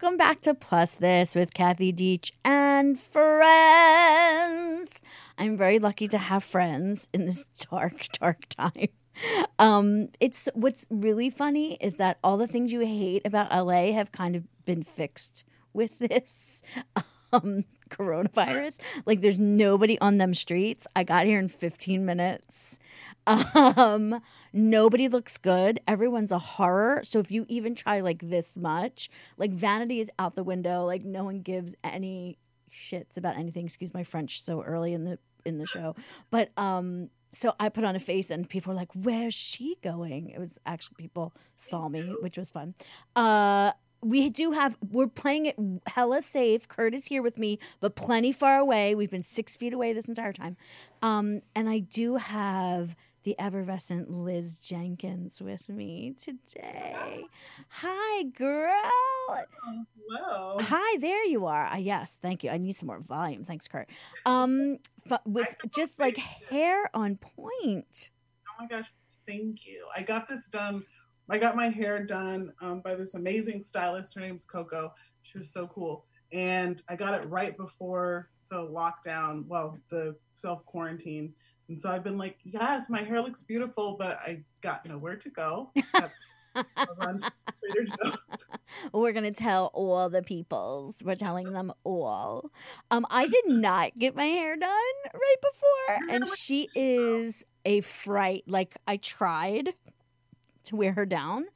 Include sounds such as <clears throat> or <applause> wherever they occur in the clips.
welcome back to Plus This with Kathy Deitch and friends. I'm very lucky to have friends in this <laughs> dark, dark time. Um, it's what's really funny is that all the things you hate about LA have kind of been fixed with this <laughs> um, coronavirus. Like, there's nobody on them streets. I got here in 15 minutes. Um, nobody looks good. Everyone's a horror. So if you even try like this much, like vanity is out the window. Like no one gives any shits about anything. Excuse my French so early in the in the show. But um so I put on a face and people were like, Where's she going? It was actually people saw me, which was fun. Uh we do have we're playing it hella safe kurt is here with me but plenty far away we've been six feet away this entire time um, and i do have the effervescent liz jenkins with me today hi girl Hello. hi there you are uh, yes thank you i need some more volume thanks kurt um f- with just like hair on point Oh my gosh, thank you. I got this done. I got my hair done um, by this amazing stylist. Her name's Coco. She was so cool. And I got it right before the lockdown, well, the self quarantine. And so I've been like, yes, my hair looks beautiful, but I got nowhere to go <laughs> except a run to Trader Joe's. <laughs> We're gonna tell all the peoples. We're telling them all. Um, I did not get my hair done right before, and she is a fright. Like I tried to wear her down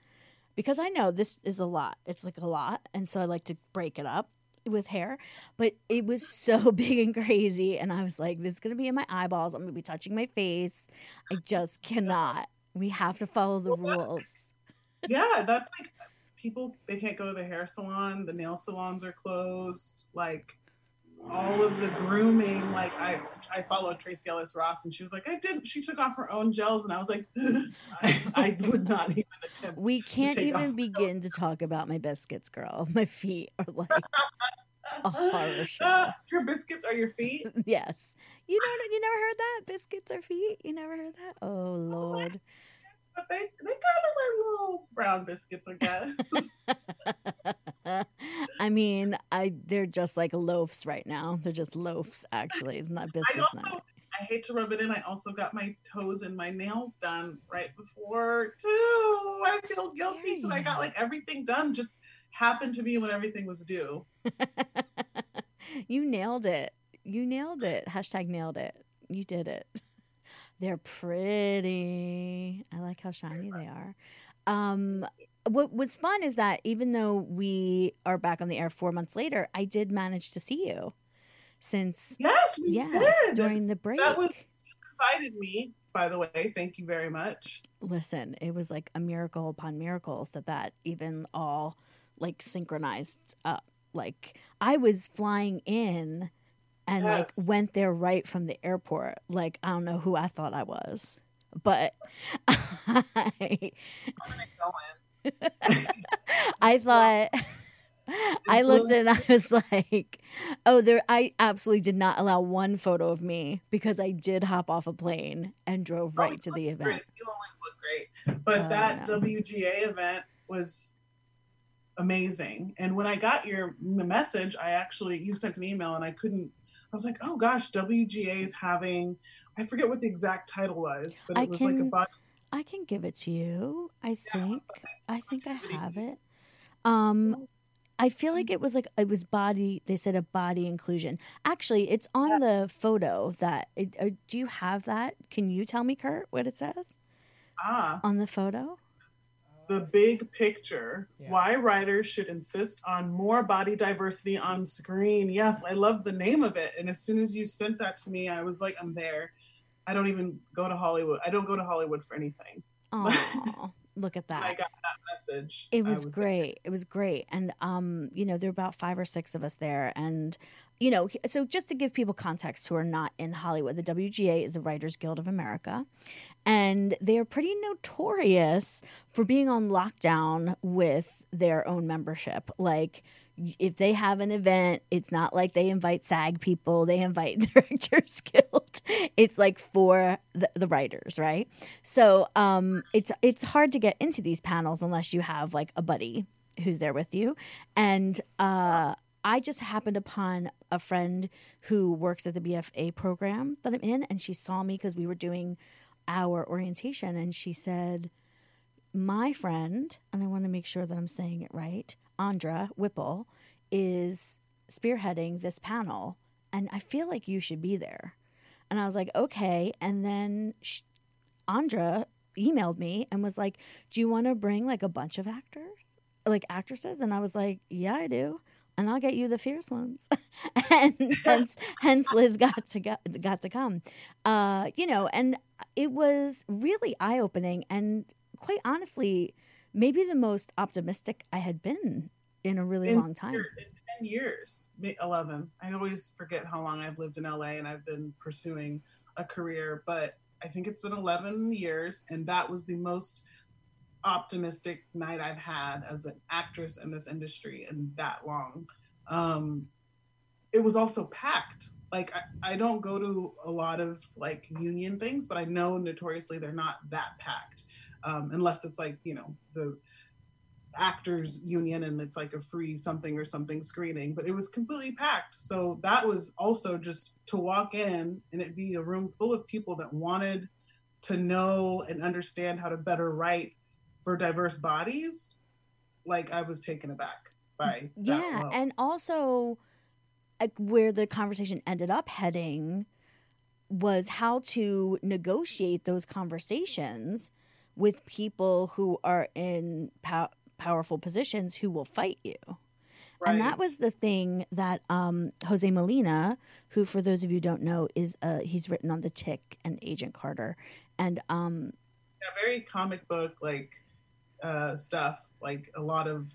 because I know this is a lot. It's like a lot, and so I like to break it up with hair. But it was so <laughs> big and crazy, and I was like, "This is gonna be in my eyeballs. I'm gonna be touching my face. I just cannot. We have to follow the <laughs> rules." yeah, that's like people they can't go to the hair salon, the nail salons are closed, like all of the grooming, like I I followed Tracee Ellis Ross and she was like, I didn't. she took off her own gels and I was like <gasps> I, I would not even attempt We can't even begin to talk about my biscuits, girl. <laughs> My feet are like <laughs> a horror show. Ah, your biscuits are your feet. <laughs> yes. You know you never heard that? Biscuits are feet? You never heard that? Oh Lord. But they they kind of like little brown biscuits, I guess. <laughs> <laughs> I mean, I they're just like loaves right now. They're just loaves actually. It's not I biscuits also now. I hate to rub it in. I also got my toes and my nails done right before too. I feel guilty because I got like everything done. Just happened to be when everything was due. <laughs> you nailed it. You nailed it. Hashtag nailed it. You did it. They're pretty. I like how shiny they are. Um, what was fun is that even though we are back on the air four months later, I did manage to see you since Yes, we yeah did. during the break. That was you invited me. By the way, thank you very much. Listen, it was like a miracle upon miracles that that even all like synchronized up. Like I was flying in and Yes. like went there right from the airport. Like I don't know who I thought I was, but I, I'm gonna go in. I thought <laughs> I looked and I was like, "Oh, there!" I absolutely did not allow one photo of me because I did hop off a plane and drove right to the event. Great. You always look great. But Oh, that no. WGA event was amazing. And when I got your message, I actually you sent an email and I couldn't. I was like, oh gosh, WGA is having. I forget what the exact title was, but it I was like a can- body. I can give it to you. I think. I think I have it. Um, I feel like it was like it was body. They said a body inclusion. Actually, it's on the photo. That it, uh, do you have that? Can you tell me, Kurt, what it says Ah, on the photo? The big picture. Yeah. Why writers should insist on more body diversity on screen. Yes, I love the name of it. And as soon as you sent that to me, I was like, I'm there. I don't even go to Hollywood. I don't go to Hollywood for anything. Oh, <laughs> look at that. I got that message. It was there. great. It was great. And um, you know, there were about five or six of us there. And, you know, so just to give people context who are not in Hollywood, the WGA is the Writers Guild of America. And they're pretty notorious for being on lockdown with their own membership. Like if they have an event, it's not like they invite SAG people, they invite <laughs> Directors Guild. It's like for the, the writers, right? So um, it's it's hard to get into these panels unless you have like a buddy who's there with you, and uh, I just happened upon a friend who works at the BFA program that I'm in, and she saw me because we were doing our orientation, and she said, "My friend," and I want to make sure that I'm saying it right, Andra Whipple, is spearheading this panel, and I feel like you should be there. And I was like, okay. And then sh- Andra emailed me and was like, do you want to bring like a bunch of actors, like actresses? And I was like, yeah, I do. And I'll get you the fierce ones, <laughs> and hence, <laughs> hence Liz got to go, got to come, uh, you know. And it was really eye opening, and quite honestly, maybe the most optimistic I had been in a really In long time. year- 10 years, 11. I always forget how long I've lived in LA and I've been pursuing a career, but I think it's been 11 years. And that was the most optimistic night I've had as an actress in this industry in that long. Um, it was also packed. Like I, I don't go to a lot of like union things, but I know notoriously they're not that packed, um, unless it's like you know the actors union and it's like a free something or something screening but it was completely packed so that was also just to walk in and it be a room full of people that wanted to know and understand how to better write for diverse bodies like i was taken aback by Yeah, and also like, where the conversation ended up heading was how to negotiate those conversations with people who are in pow- powerful positions who will fight you. And that was the thing that um, Jose Molina, who, for those of you who don't know, is uh, he's written on The Tick and Agent Carter, and um, yeah, very comic book like uh, stuff, like a lot of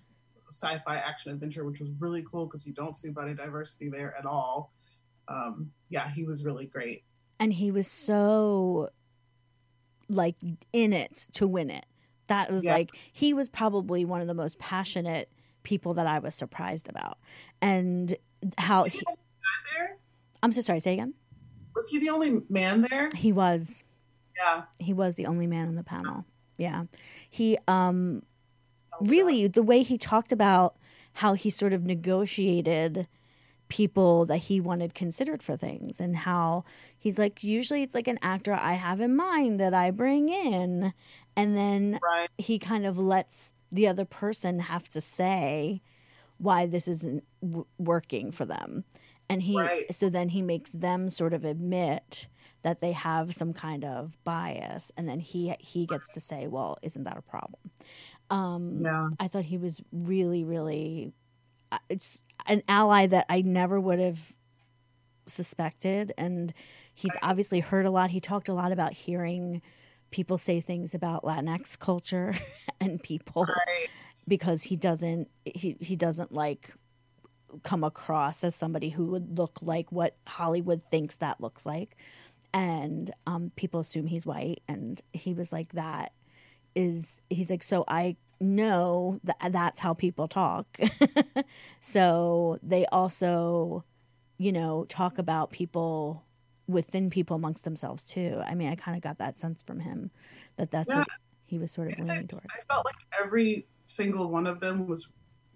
sci-fi action adventure, which was really cool because you don't see body diversity there at all. Um, yeah, he was really great. and he was so like in it to win it. That was Yeah. like he was probably one of the most passionate people that I was surprised about, and how he, There I'm so sorry. Say again. was he the only man there? He was Yeah, he was the only man on the panel. Yeah, he um really the way he talked about how he sort of negotiated people that he wanted considered for things and how he's like usually it's like an actor I have in mind that I bring in and then right. he kind of lets the other person have to say why this isn't w- working for them and he Right. so then he makes them sort of admit that they have some kind of bias and then he he gets to say well isn't that a problem um Yeah, i thought he was really really uh, it's an ally that i never would have suspected and he's obviously heard a lot he talked a lot about hearing people say things about latinx culture <laughs> and people right. because he doesn't he, he doesn't like come across as somebody who would look like what Hollywood thinks that looks like. And um, people assume he's white. And he was like, that is, he's like, so I know that that's how people talk. <laughs> so they also, you know, talk about people within people amongst themselves too. I mean, I kind of got that sense from him that that's Yeah. what he was sort of leaning towards. I felt like every single one of them was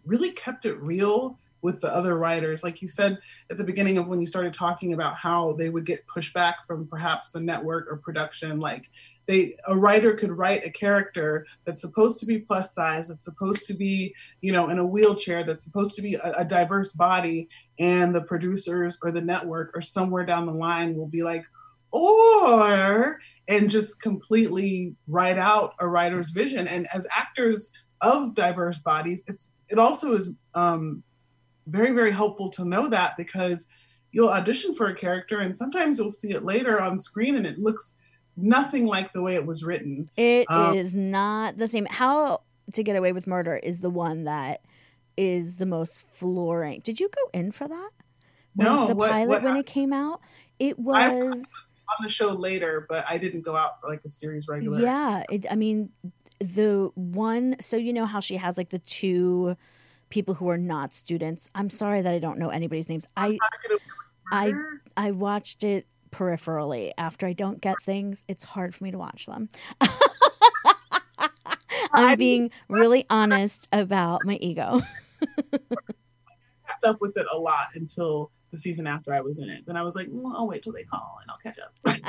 really kept it real with the other writers. Like you said at the beginning of when you started talking about how they would get pushback from perhaps the network or production, like they a writer could write a character that's supposed to be plus size, that's supposed to be, you know, in a wheelchair, that's supposed to be a, a diverse body, and the producers or the network or somewhere down the line will be like, or and just completely write out a writer's vision. And as actors of diverse bodies, it's it also is um, very very helpful to know that because you'll audition for a character and sometimes you'll see it later on screen and it looks nothing like the way it was written. It Um, is not the same. How to Get Away with Murder is the one that is the most flooring. Did you go in for that? When No, the what- pilot what when it came out, it I was was on the show later, but I didn't go out for like a series regular. yeah. It, I mean, the one. So you know how she has like the two people who are not students. I'm sorry that I don't know anybody's names. I How to Get Away with I- I watched it peripherally. After I don't get things, it's hard for me to watch them. <laughs> I'm being really honest about my ego. <laughs> kept up with it a lot until the season after I was in it. Then I was like, mm, I'll wait till they call and I'll catch up. <laughs>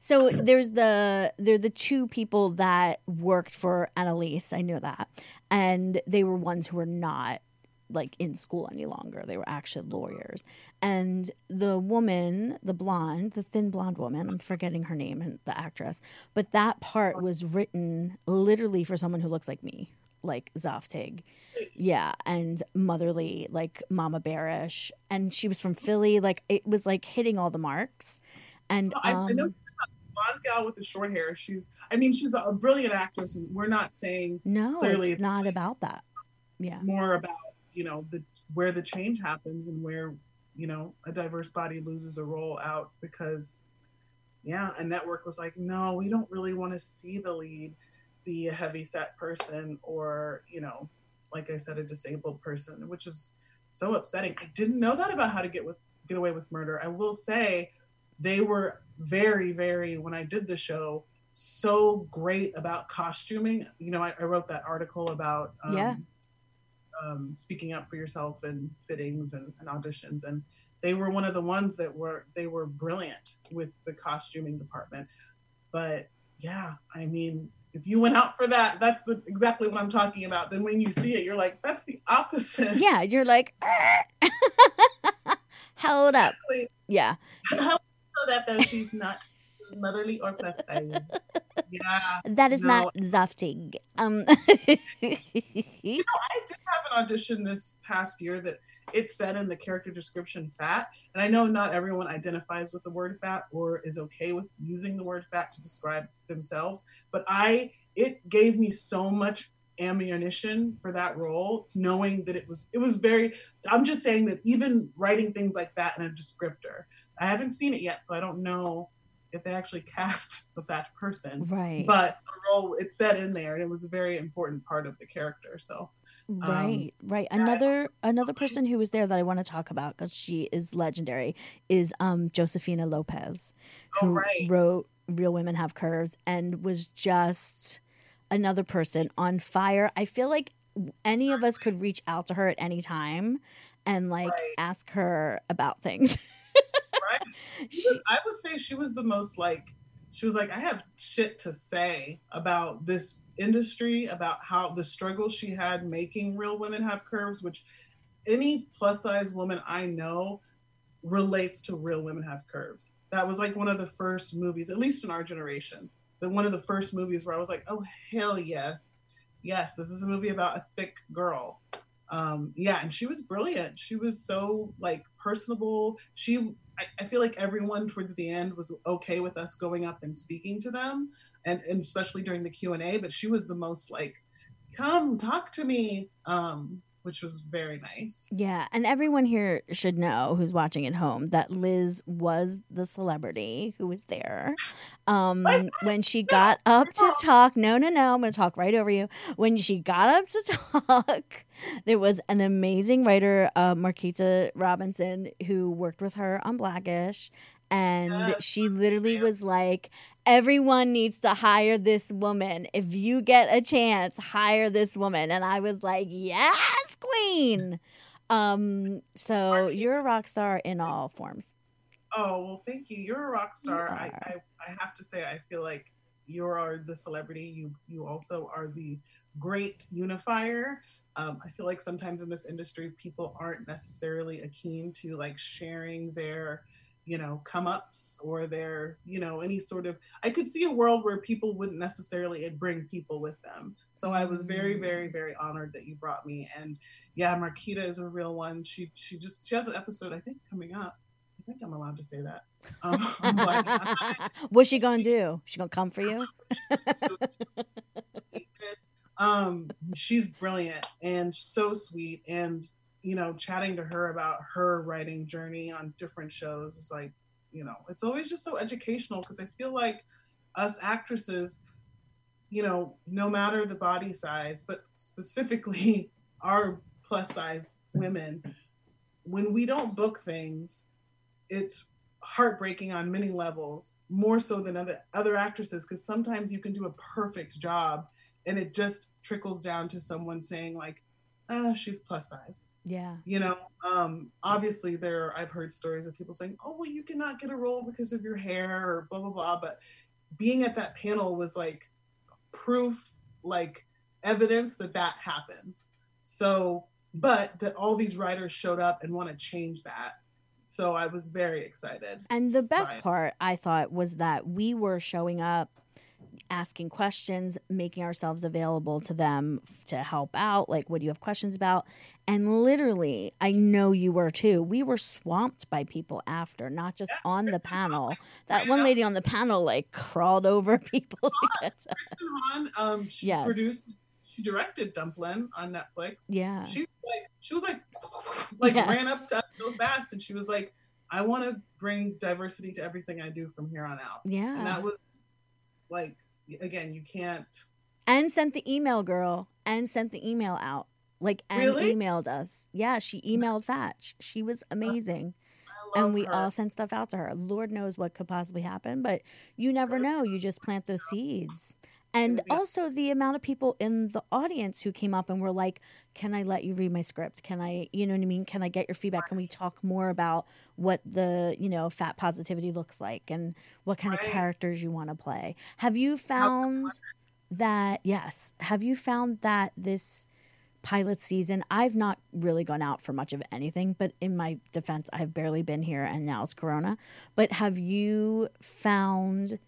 So there's the they're the two people that worked for Annalise. I know that, and they were ones who were not like in school any longer. They were actually lawyers. And the woman, the blonde, the thin blonde woman, I'm forgetting her name and the actress, but that part was written literally for someone who looks like me, like Zoftig. Yeah, and motherly, like Mama Bearish, and she was from Philly. Like it was like hitting all the marks. And I, I know um, blonde gal with the short hair. She's, I mean, she's a brilliant actress, and we're not saying No, Clearly it's it's not like- about that. Yeah. more about you know the where the change happens and where you know a diverse body loses a role out because yeah a network was like no we don't really want to see the lead be a heavy set person or you know like i said a disabled person which is so upsetting. I didn't know that about how to get with get away with murder. I will say they were very very when i did the show so great about costuming. You know i, I wrote that article about um, Yeah. um, speaking up for yourself and fittings and, and auditions and they were one of the ones that were they were brilliant with the costuming department. But yeah i mean if you went out for that that's the exactly what i'm talking about then when you see it you're like that's the opposite Yeah, you're like, "Ah." <laughs> hold up. Exactly. Yeah. How so that though she's not <laughs> motherly or plus size yeah That is No. not Zoftig. Um <laughs> You know, I did have an audition this past year that it said in the character description fat. And I know not everyone identifies with the word fat or is okay with using the word fat to describe themselves. But I, it gave me so much ammunition for that role, knowing that it was, it was very, I'm just saying that even writing things like that in a descriptor, I haven't seen it yet. So I don't know if they actually cast the fat person. Right. But the role, it said in there, and it was a very important part of the character. So right, right. Um, I Another another person who was there that I want to talk about because she is legendary is um Josefina Lopez, Oh, who right. wrote Real Women Have Curves and was just another person on fire. I feel like any of us could reach out to her at any time and like Right. ask her about things. <laughs> She was- I would say she was the most like she was like I have shit to say about this industry, about how the struggle she had making real women have curves, which any plus size woman I know relates to real women have curves. That was like one of the first movies, at least in our generation, that one of the first movies where I was like, oh hell yes, yes, this is a movie about a thick girl. Um, yeah, and she was brilliant. She was so like personable. She I, I feel like everyone towards the end was okay with us going up and speaking to them and, and especially during the q&a but she was the most like come talk to me um, which was very nice Yeah, and everyone here should know who's watching at home that Liz was the celebrity who was there. Um, <laughs> when she got up to talk, no, no, no, I'm going to talk right over you. When she got up to <laughs> talk, there was an amazing writer, uh, Marquita Robinson, who worked with her on Blackish. And she literally was like, everyone needs to hire this woman. If you get a chance, hire this woman. And I was like, yes, queen. Um, so you're a rock star in all forms. oh well thank you you're a rock star I. I, I have to say i feel like you are the celebrity you you also are the great unifier um, i feel like sometimes in this industry people aren't necessarily keen to like sharing their you know come ups or their you know any sort of i could see a world where people wouldn't necessarily bring people with them. So i was very very very honored that you brought me. And yeah marquita is a real one. She she just she has an episode i think coming up. I think i'm allowed to say that. <laughs> Um, like, <laughs> What's she gonna do? She gonna come for you? <laughs> um she's brilliant and so sweet. And you know chatting to her about her writing journey on different shows is like you know it's always just so educational because i feel like us actresses you know no matter the body size but specifically <laughs> our plus size women when we don't book things it's heartbreaking on many levels more so than other other actresses because sometimes you can do a perfect job and it just trickles down to someone saying like ah she's plus size Yeah. you know um obviously there i've heard stories of people saying oh well you cannot get a role because of your hair or blah blah blah but being at that panel was like proof like evidence that that happens. So but that all these writers showed up and want to change that. So i was very excited And the best part, I thought, was that we were showing up, asking questions, making ourselves available to them to help out. Like, what do you have questions about? And literally, I know you were too. We were swamped by people after, not just Yeah, on <laughs> the panel. That one lady on the panel like crawled over <laughs> people to Kristen Hahn, um, she Yes. produced, she directed Dumplin on Netflix. Yeah. She was like, she was like, <laughs> like Yes. ran up to us so fast, and she was like, "I want to bring diversity to everything I do from here on out." Yeah. And that was like, again, you can't. and sent the email girl and sent the email out like and Really? emailed us yeah she emailed fatch she was oh, amazing I and we her. all sent stuff out to her lord knows what could possibly happen but you never know you just plant those seeds and also the amount of people in the audience who came up and were like can i let you read my script? Can i you know what i mean? Can i get your feedback? Can we talk more about what the you know fat positivity looks like and what kind of characters you want to play? Have you found that yes have you found that this pilot season i've not really gone out for much of anything but in my defense i've barely been here and now it's corona but have you found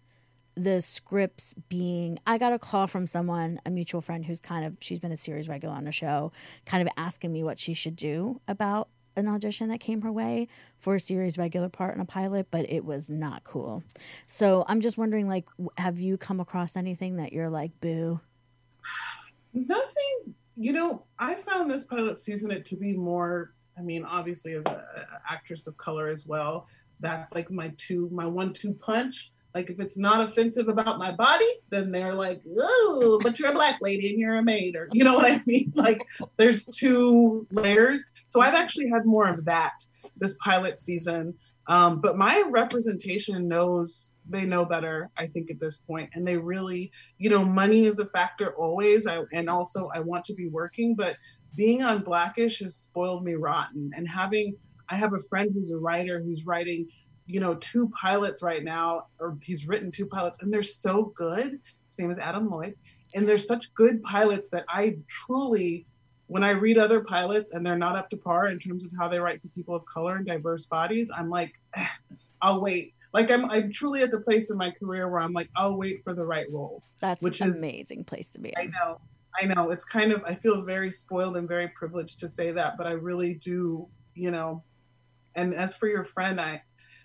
the scripts being i got a call from someone a mutual friend who's kind of she's been a series regular on the show kind of asking me what she should do about an audition that came her way for a series regular part in a pilot but it was not cool. So i'm just wondering like have you come across anything that you're like boo? Nothing you know i found this pilot season it to be more i mean obviously as a, a actress of color as well. That's like my two my one two punch like if it's not offensive about my body then they're like oh but you're a black lady and you're a maid or you know what i mean? <laughs> Like there's two layers. So i've actually had more of that this pilot season. Um, but my representation knows they know better i think at this point and they really you know money is a factor always. I, and also i want to be working but being on blackish has spoiled me rotten. And having i have a friend who's a writer who's writing you know two pilots right now or he's written two pilots and they're so good his name is adam lloyd and they're such good pilots that i truly when i read other pilots and they're not up to par in terms of how they write for people of color and diverse bodies i'm like "Eh, i'll wait like I'm, I'm truly at the place in my career where i'm like i'll wait for the right role that's Which an is- amazing place to be I know. I know. It's kind of I feel very spoiled and very privileged to say that, but I really do, you know. And as for your friend, I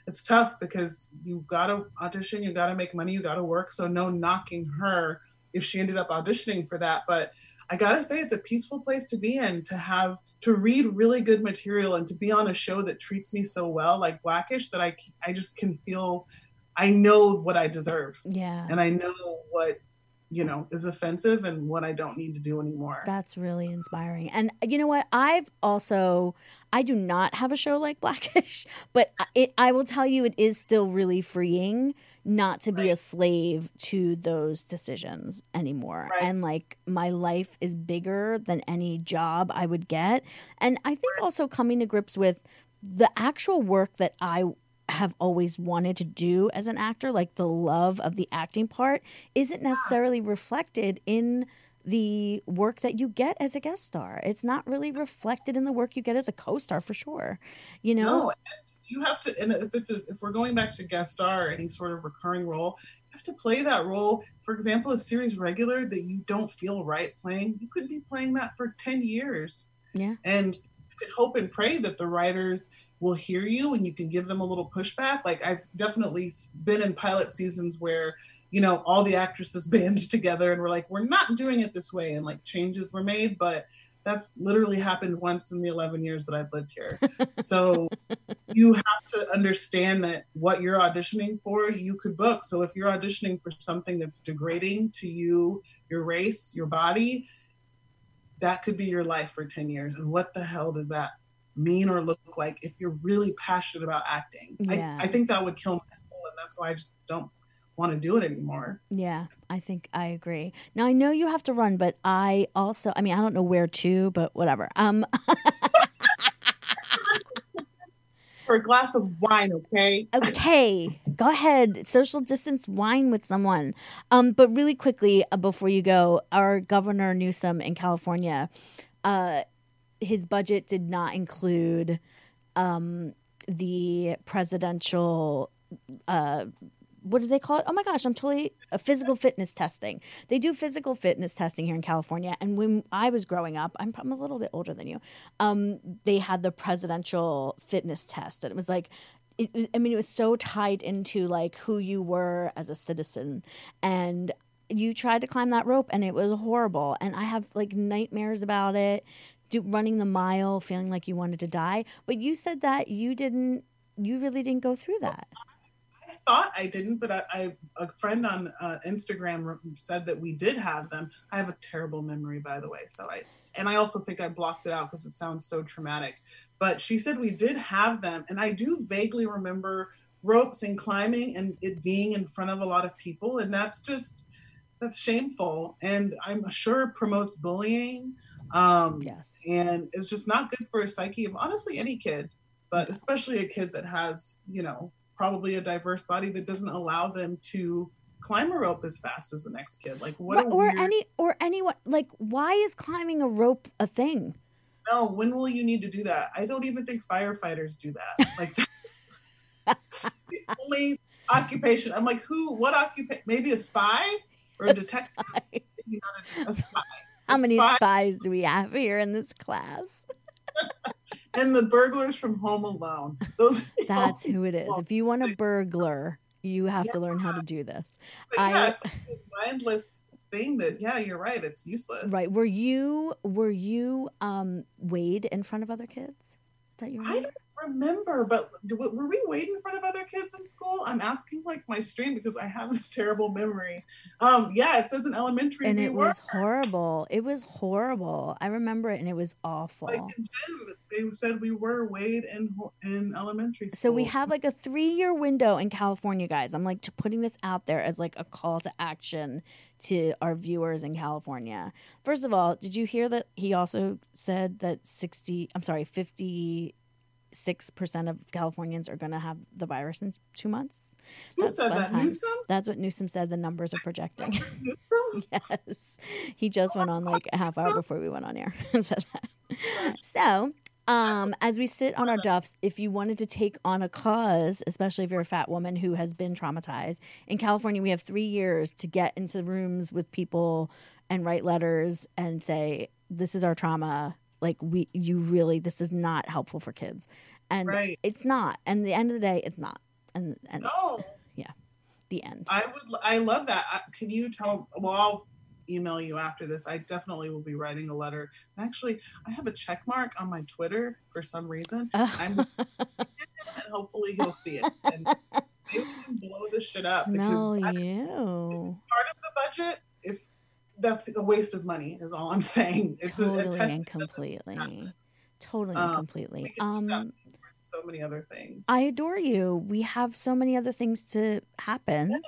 it's tough because you gotta audition, you gotta make money, you gotta work. So no knocking her if she ended up auditioning for that. But I gotta say it's a peaceful place to be in to have to read really good material and to be on a show that treats me so well, like Blackish, that I I just can feel I know what I deserve yeah and I know what you know is offensive and what I don't need to do anymore. That's really inspiring. And uh, you know what? I've also I do not have a show like <laughs> Blackish, but it I will tell you it is still really freeing not to be a slave to those decisions anymore. Right. And like my life is bigger than any job I would get. And I think also coming to grips with the actual work that I have always wanted to do as an actor, like the love of the acting part, isn't necessarily reflected in the work that you get as a guest star. It's not really reflected in the work you get as a co-star for sure. You know? No, you have to. And if it's a, if we're going back to guest star, any sort of recurring role, you have to play that role. For example, a series regular that you don't feel right playing, you could be playing that for ten years. Yeah. And you could hope and pray that the writers will hear you and you can give them a little pushback. Like I've definitely been in pilot seasons where you know all the actresses <laughs> band together and we're like, we're not doing it this way, and like changes were made, but that's literally happened once in the 11 years that I've lived here. <laughs> So you have to understand that what you're auditioning for, you could book. So if you're auditioning for something that's degrading to you, your race, your body, that could be your life for 10 years. And what the hell does that mean or look like if you're really passionate about acting? Yeah. I, I think that would kill my soul. And that's why I just don't want to do it anymore. Yeah, I think I agree. Now I know you have to run, but I also I mean I don't know where to, but whatever. Um <laughs> For a glass of wine, okay? okay, go ahead. Social distance wine with someone. Um but really quickly uh, before you go, our governor Newsom in California uh his budget did not include um the presidential uh what do they call it? Oh my gosh, I'm totally a physical fitness testing. They do physical fitness testing here in California. And when I was growing up, I'm, I'm a little bit older than you. Um, they had the presidential fitness test, and it was like. It, I mean, it was so tied into like who you were as a citizen, and you tried to climb that rope, and it was horrible. And I have like nightmares about it. Do, running the mile, feeling like you wanted to die. But you said that you didn't. You really didn't go through that. I thought I didn't, but I, I a friend on uh, Instagram said that we did have them. I have a terrible memory, by the way, so I and I also think I blocked it out because it sounds so traumatic. But she said we did have them, and I do vaguely remember ropes and climbing and it being in front of a lot of people, and that's just that's shameful, and I'm sure promotes bullying. Um, Yes. and it's just not good for a psyche of honestly any kid but especially a kid that has you know probably a diverse body that doesn't allow them to climb a rope as fast as the next kid. Like what or weird- any or anyone like why is climbing a rope a thing? No when will you need to do that? I don't even think firefighters do that. Like <laughs> that's the only occupation. I'm like who what occupation maybe a spy or a A detective? spy. Maybe not a, a spy how many spy spies do we have here in this class <laughs> and the burglars from home alone those that's who it is if you want a <laughs> burglar you have to learn how to do this But I- yeah, it's a mindless thing that yeah, you're right. It's useless. right were you were you um weighed in front of other kids that you I remember? don't remember, but were we waiting in front of other kids in school? I'm asking like my stream because I have this <laughs> terrible memory. Um, yeah, it says in elementary and we it were was horrible it was horrible i remember it and it was awful like in gym. They said we were weighed in in elementary school. So we have like a three year window in California, guys. I'm like putting this out there as like a call to action to our viewers in California. First of all, did you hear that he also said that 60, I'm sorry, 56% of Californians are going to have the virus in two months? Who That's said that? times. Newsom? That's what Newsom said the numbers are projecting. <laughs> Yes. He just went on like a half hour before we went on air <laughs> and said that. So, um, as we sit on our duffs, if you wanted to take on a cause, especially if you're a fat woman who has been traumatized, in California, we have three years to get into rooms with people and write letters and say, This is our trauma. Like, we, you really, this is not helpful for kids. And Right. it's not. And the end of the day, it's not. And, and No, yeah the end. I would. I love that. I- Can you tell? Well, I'll email you after this. I definitely will be writing a letter. Actually, I have a check mark on my Twitter for some reason. <laughs> I'm and hopefully he'll see it. And <laughs> maybe we can blow this shit up Smell because you. part of the budget, that's a waste of money, is all I'm <laughs> saying. It's a, a totally and completely. Totally Um, and completely. we can do that um so many other things. i adore you. We have so many other things to happen.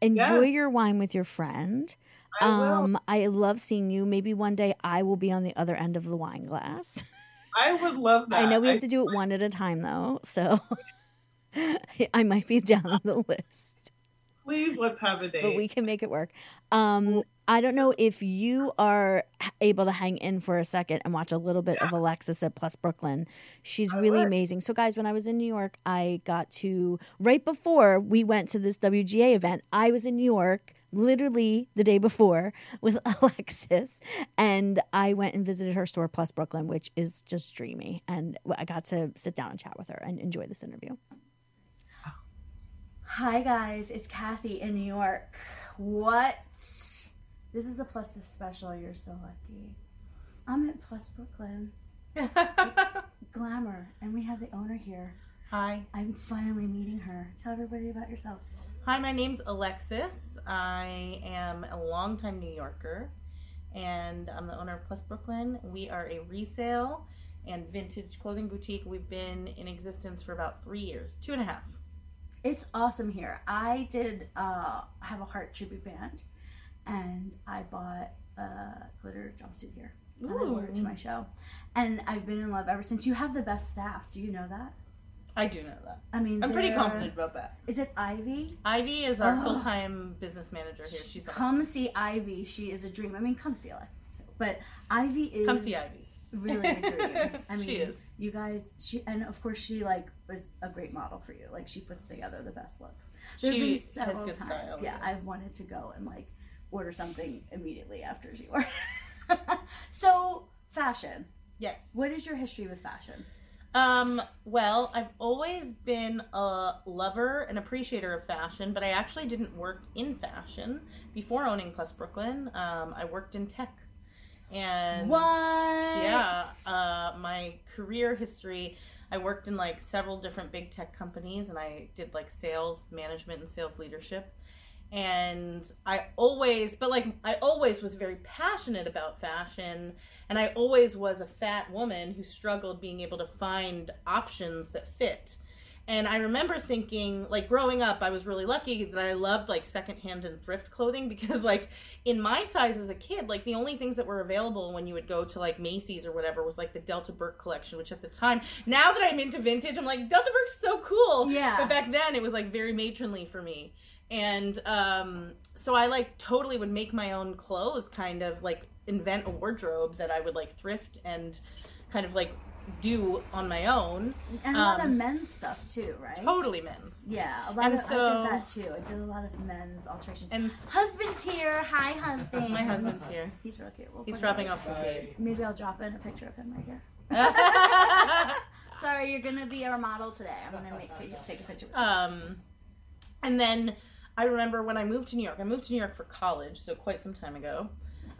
Enjoy your wine with your friend. I will. um i love seeing you. Maybe one day i will be on the other end of the wine glass. I would love that. <laughs> i know we have I- to do it one at a time though so <laughs> i might be down on the list Please let's have a date. but we can make it work. Um, I don't know if you are able to hang in for a second and watch a little bit of Alexis at Plus Brooklyn. She's I really would. amazing. So, guys, when I was in New York, I got to right before we went to this WGA event. I was in New York. Literally the day before <laughs> with <laughs> Alexis, and I went and visited her store, Plus Brooklyn, which is just dreamy. And I got to sit down and chat with her and enjoy this interview. Hi guys, it's Kathy in New York. What? This is a Plus this special. You're so lucky. I'm at Plus Brooklyn. <laughs> it's Glamour, and we have the owner here. Hi. I'm finally meeting her. Tell everybody about yourself. Hi, my name's Alexis. I am a longtime New Yorker and I'm the owner of Plus Brooklyn. We are a resale and vintage clothing boutique. We've been in existence for about three years, two and a half. It's awesome here. I did uh, have a heart tribute band, and I bought a glitter jumpsuit here. And I wore it to my show, and I've been in love ever since. You have the best staff. Do you know that? I do know that. I mean, I'm pretty confident about that. Is it Ivy? Ivy is our full time business manager here. She's awesome. come see Ivy. She is a dream. I mean, come see Alexis too. But Ivy is Come see Ivy. really a dream. <laughs> I mean, She is. You guys, she and of course she like was a great model for you. Like she puts together the best looks. There have been several times. style, yeah, yeah. I've wanted to go and like order something immediately after she wore. it. <laughs> so fashion. Yes. What is your history with fashion? Um, well, I've always been a lover and appreciator of fashion, but I actually didn't work in fashion before owning Plus Brooklyn. Um, I worked in tech. And What? yeah, uh, my career history, I worked in like several different big tech companies and I did like sales management and sales leadership. And I always, but like, I always was very passionate about fashion. And I always was a fat woman who struggled being able to find options that fit. And I remember thinking, like, growing up, I was really lucky that I loved like secondhand and thrift clothing <laughs> because, like, in my size as a kid, like, the only things that were available when you would go to like Macy's or whatever was like the Delta Burke collection, which at the time, now that I'm into vintage, I'm like, Delta Burke's so cool. Yeah. But back then, it was like very matronly for me. And um, so I like totally would make my own clothes, kind of like invent a wardrobe that I would like thrift and kind of like do on my own. and a lot of um, men's stuff too, right? Totally men's. Yeah, a lot And of so- I did that too. I did a lot of men's alterations. And Husband's here. Hi, husband. <laughs> my husband's here. He's real cute. We'll He's dropping off some case. Maybe I'll drop in a picture of him right here. <laughs> Sorry, you're gonna be our model today. I'm gonna make you take a picture. With um, and then I remember when I moved to New York. I moved to New York for college, so quite some time ago.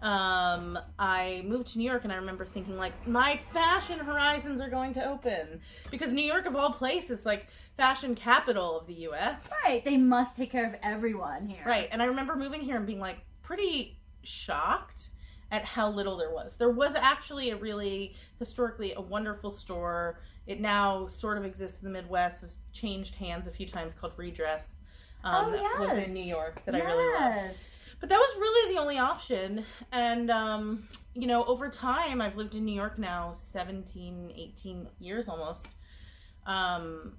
Um, I moved to New York, and I remember thinking like, my fashion horizons are going to open because New York, of all places, like fashion capital of the U.S. right, they must take care of everyone here. Right. And I remember moving here and being like pretty shocked at how little there was. There was actually a really historically a wonderful store. It now sort of exists in the Midwest. Has changed hands a few times called Redress. Um, Oh, that was in New York that I really loved. But that was really the only option. And, um, you know, over time, I've lived in New York now 17, 18 years almost. Um,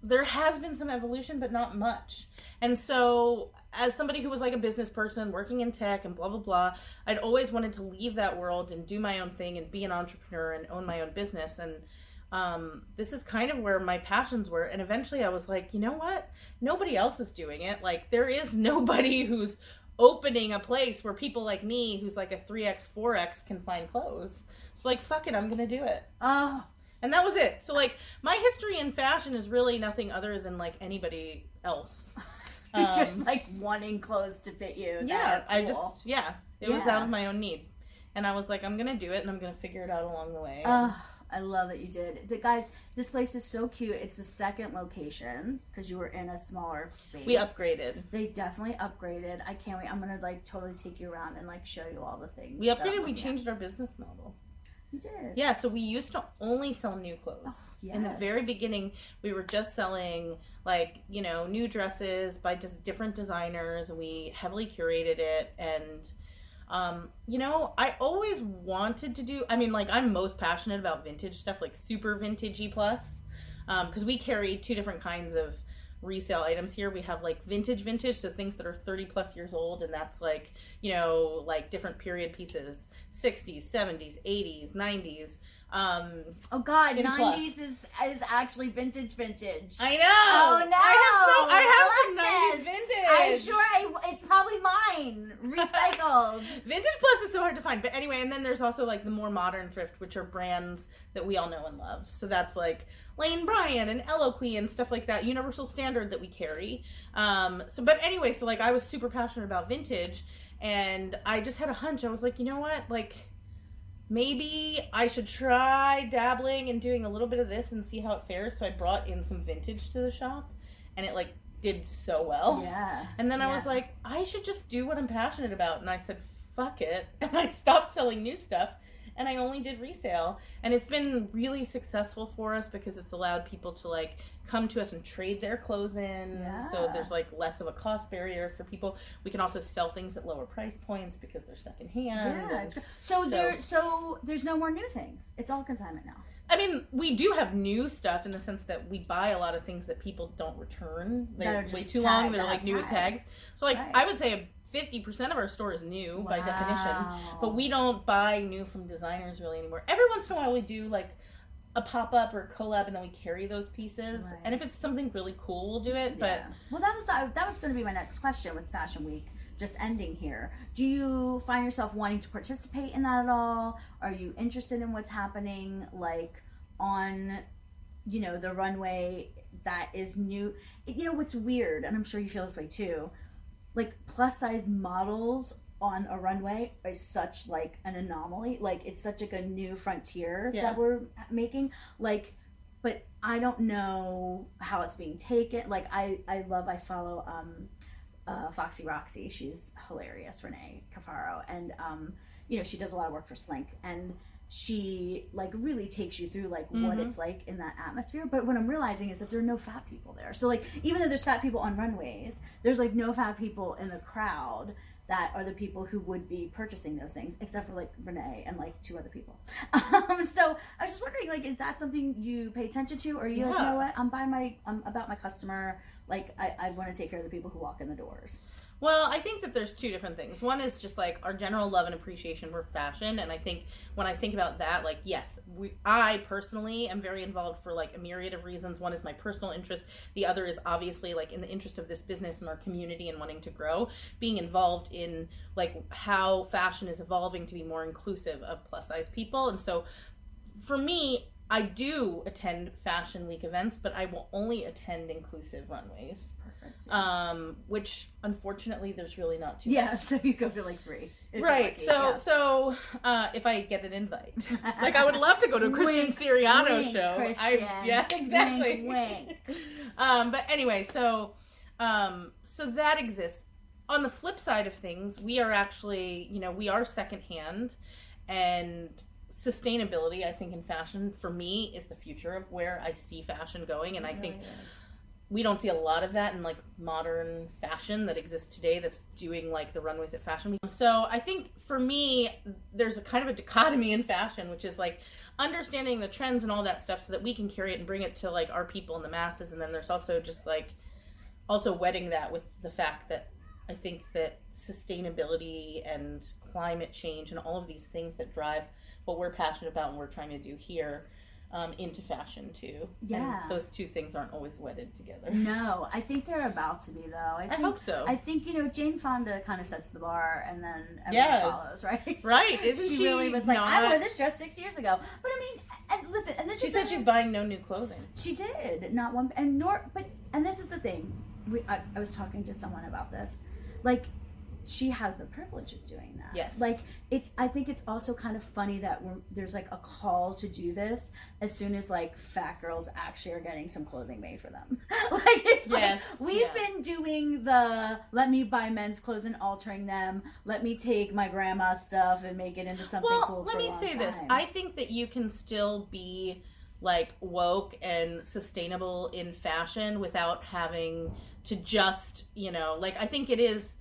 there has been some evolution, but not much. And so, as somebody who was like a business person working in tech and blah, blah, blah, I'd always wanted to leave that world and do my own thing and be an entrepreneur and own my own business. And um, this is kind of where my passions were. And eventually I was like, you know what? Nobody else is doing it. Like, there is <laughs> nobody who's opening a place where people like me, who's like a 3X, 4X, can find clothes. So, like, fuck it, I'm going to do it. Oh, And that was it. So, like, my history in fashion is really nothing other than like anybody else. <laughs> <laughs> Um, just like wanting clothes to fit you. yeah, are I just, yeah, it was out of my own need. And I was like, I'm going to do it and I'm going to figure it out along the way. Ugh, I love that you did. The guys, this place is so cute. It's the second location because you were in a smaller space. we upgraded. They definitely upgraded. I can't wait. I'm gonna like totally take you around and like show you all the things. We upgraded, we looking at. changed our business model. You did. Yeah, so we used to only sell new clothes. Oh, In the very beginning, we were just selling like, you know, new dresses by just different designers we heavily curated it and um, you know, I always wanted to do I mean, like I'm most passionate about vintage stuff, like super vintagey plus. Um, because we carry two different kinds of resale items here. We have like vintage vintage, so things that are 30 plus years old, and that's like, you know, like different period pieces 60s, 70s, 80s, 90s. Um, Oh God. '90s is is actually vintage, vintage. I know. Oh, no. I have so I have some 90s vintage. I'm sure I, it's probably mine, recycled. <laughs> Vintage Plus is so hard to find. But anyway, and then there's also like the more modern thrift, which are brands that we all know and love. So that's like Lane Bryant and Eloquii and stuff like that, Universal Standard that we carry. Um, so, but anyway, so like I was super passionate about vintage, and I just had a hunch. I was like, you know what, like. Maybe I should try dabbling and doing a little bit of this and see how it fares. So I brought in some vintage to the shop, and it like did so well. yeah. And then I was like, I should just do what I'm passionate about. And I said, fuck it. <laughs> And I stopped selling new stuff and I only did resale. And it's been really successful for us because it's allowed people to like come to us and trade their clothes in. So there's like less of a cost barrier for people. We can also sell things at lower price points because they're secondhand. Yeah, and- so, so- there. So there's no more new things. It's all consignment now. I mean, we do have new stuff in the sense that we buy a lot of things that people don't return. They're way too long. They're like new with tags. tags. So, like, Right. I would say fifty percent of our store is new by definition. But we don't buy new from designers really anymore. Every once in a while, we do like a pop up or collab, and then we carry those pieces. Right. And if it's something really cool, we'll do it. But Yeah. well, that was that was going to be my next question with Fashion Week. Just ending here. Do you find yourself wanting to participate in that at all? Are you interested in what's happening, like on, you know, the runway that is new? You know what's weird, and I'm sure you feel this way too. Like plus size models on a runway is such like an anomaly. Like it's such like a new frontier Yeah. that we're making. Like but I don't know how it's being taken. Like I, I love, I follow um, uh, Foxy Roxy. She's hilarious, Renee Cafaro, and um, you know she does a lot of work for Slink, and she like really takes you through like what Mhm. it's like in that atmosphere. But what I'm realizing is that there are no fat people there. So like even though there's fat people on runways, there's like no fat people in the crowd that are the people who would be purchasing those things, except for like Renee and like two other people. <laughs> Um, so I was just wondering, like, is that something you pay attention to, or are you like, you know what, I'm by my, I'm about my customer. Like, I, I want to take care of the people who walk in the doors. Well, I think that there's two different things. One is just like our general love and appreciation for fashion, and I think when I think about that, like yes, we, I personally am very involved for like a myriad of reasons. One is my personal interest. The other is obviously like in the interest of this business and our community and wanting to grow, being involved in like how fashion is evolving to be more inclusive of plus size people. And so, for me, I do attend Fashion Week events, but I will only attend inclusive runways Perfect. um, which unfortunately there's really not too many. yeah, so you go to like three. right so yeah. so uh, if i get an invite <laughs> like i would love to go to a christian Wink, siriano wink, show Christian. I, yeah exactly Wink, wink. <laughs> um, but anyway so um, so that exists on the flip side of things we are actually you know we are secondhand and sustainability i think in fashion for me is the future of where i see fashion going. And i think is. we don't see a lot of that in like modern fashion that exists today that's doing like the runways at fashion week so i think for me there's a kind of a dichotomy in fashion which is like understanding the trends and all that stuff so that we can carry it and bring it to like our people and the masses. And then there's also just like also wedding that with the fact that i think that sustainability and climate change and all of these things that drive what we're passionate about and we're trying to do here um, into fashion too. Yeah. And those two things aren't always wedded together. <laughs> No, I think they're about to be though. I, I think, hope so. I think you know Jane Fonda kind of sets the bar, and then everyone Yes. follows, <laughs> right? right? Isn't she, she, really was like, I wore this dress six years ago. But I mean, and listen, and this She said she's buying no new clothing. She did not one, and nor, but and this is the thing. We, I, I was talking to someone about this, like she has the privilege of doing that. Yes. Like it's. I think it's also kind of funny that there's like a call to do this as soon as like fat girls actually are getting some clothing made for them. <laughs> like it's Yes, like we've yeah. been doing the let me buy men's clothes and altering them. Let me take my grandma's stuff and make it into something well, cool. let me say this. I think that you can still be like woke and sustainable in fashion without having to just, you know, like I think it is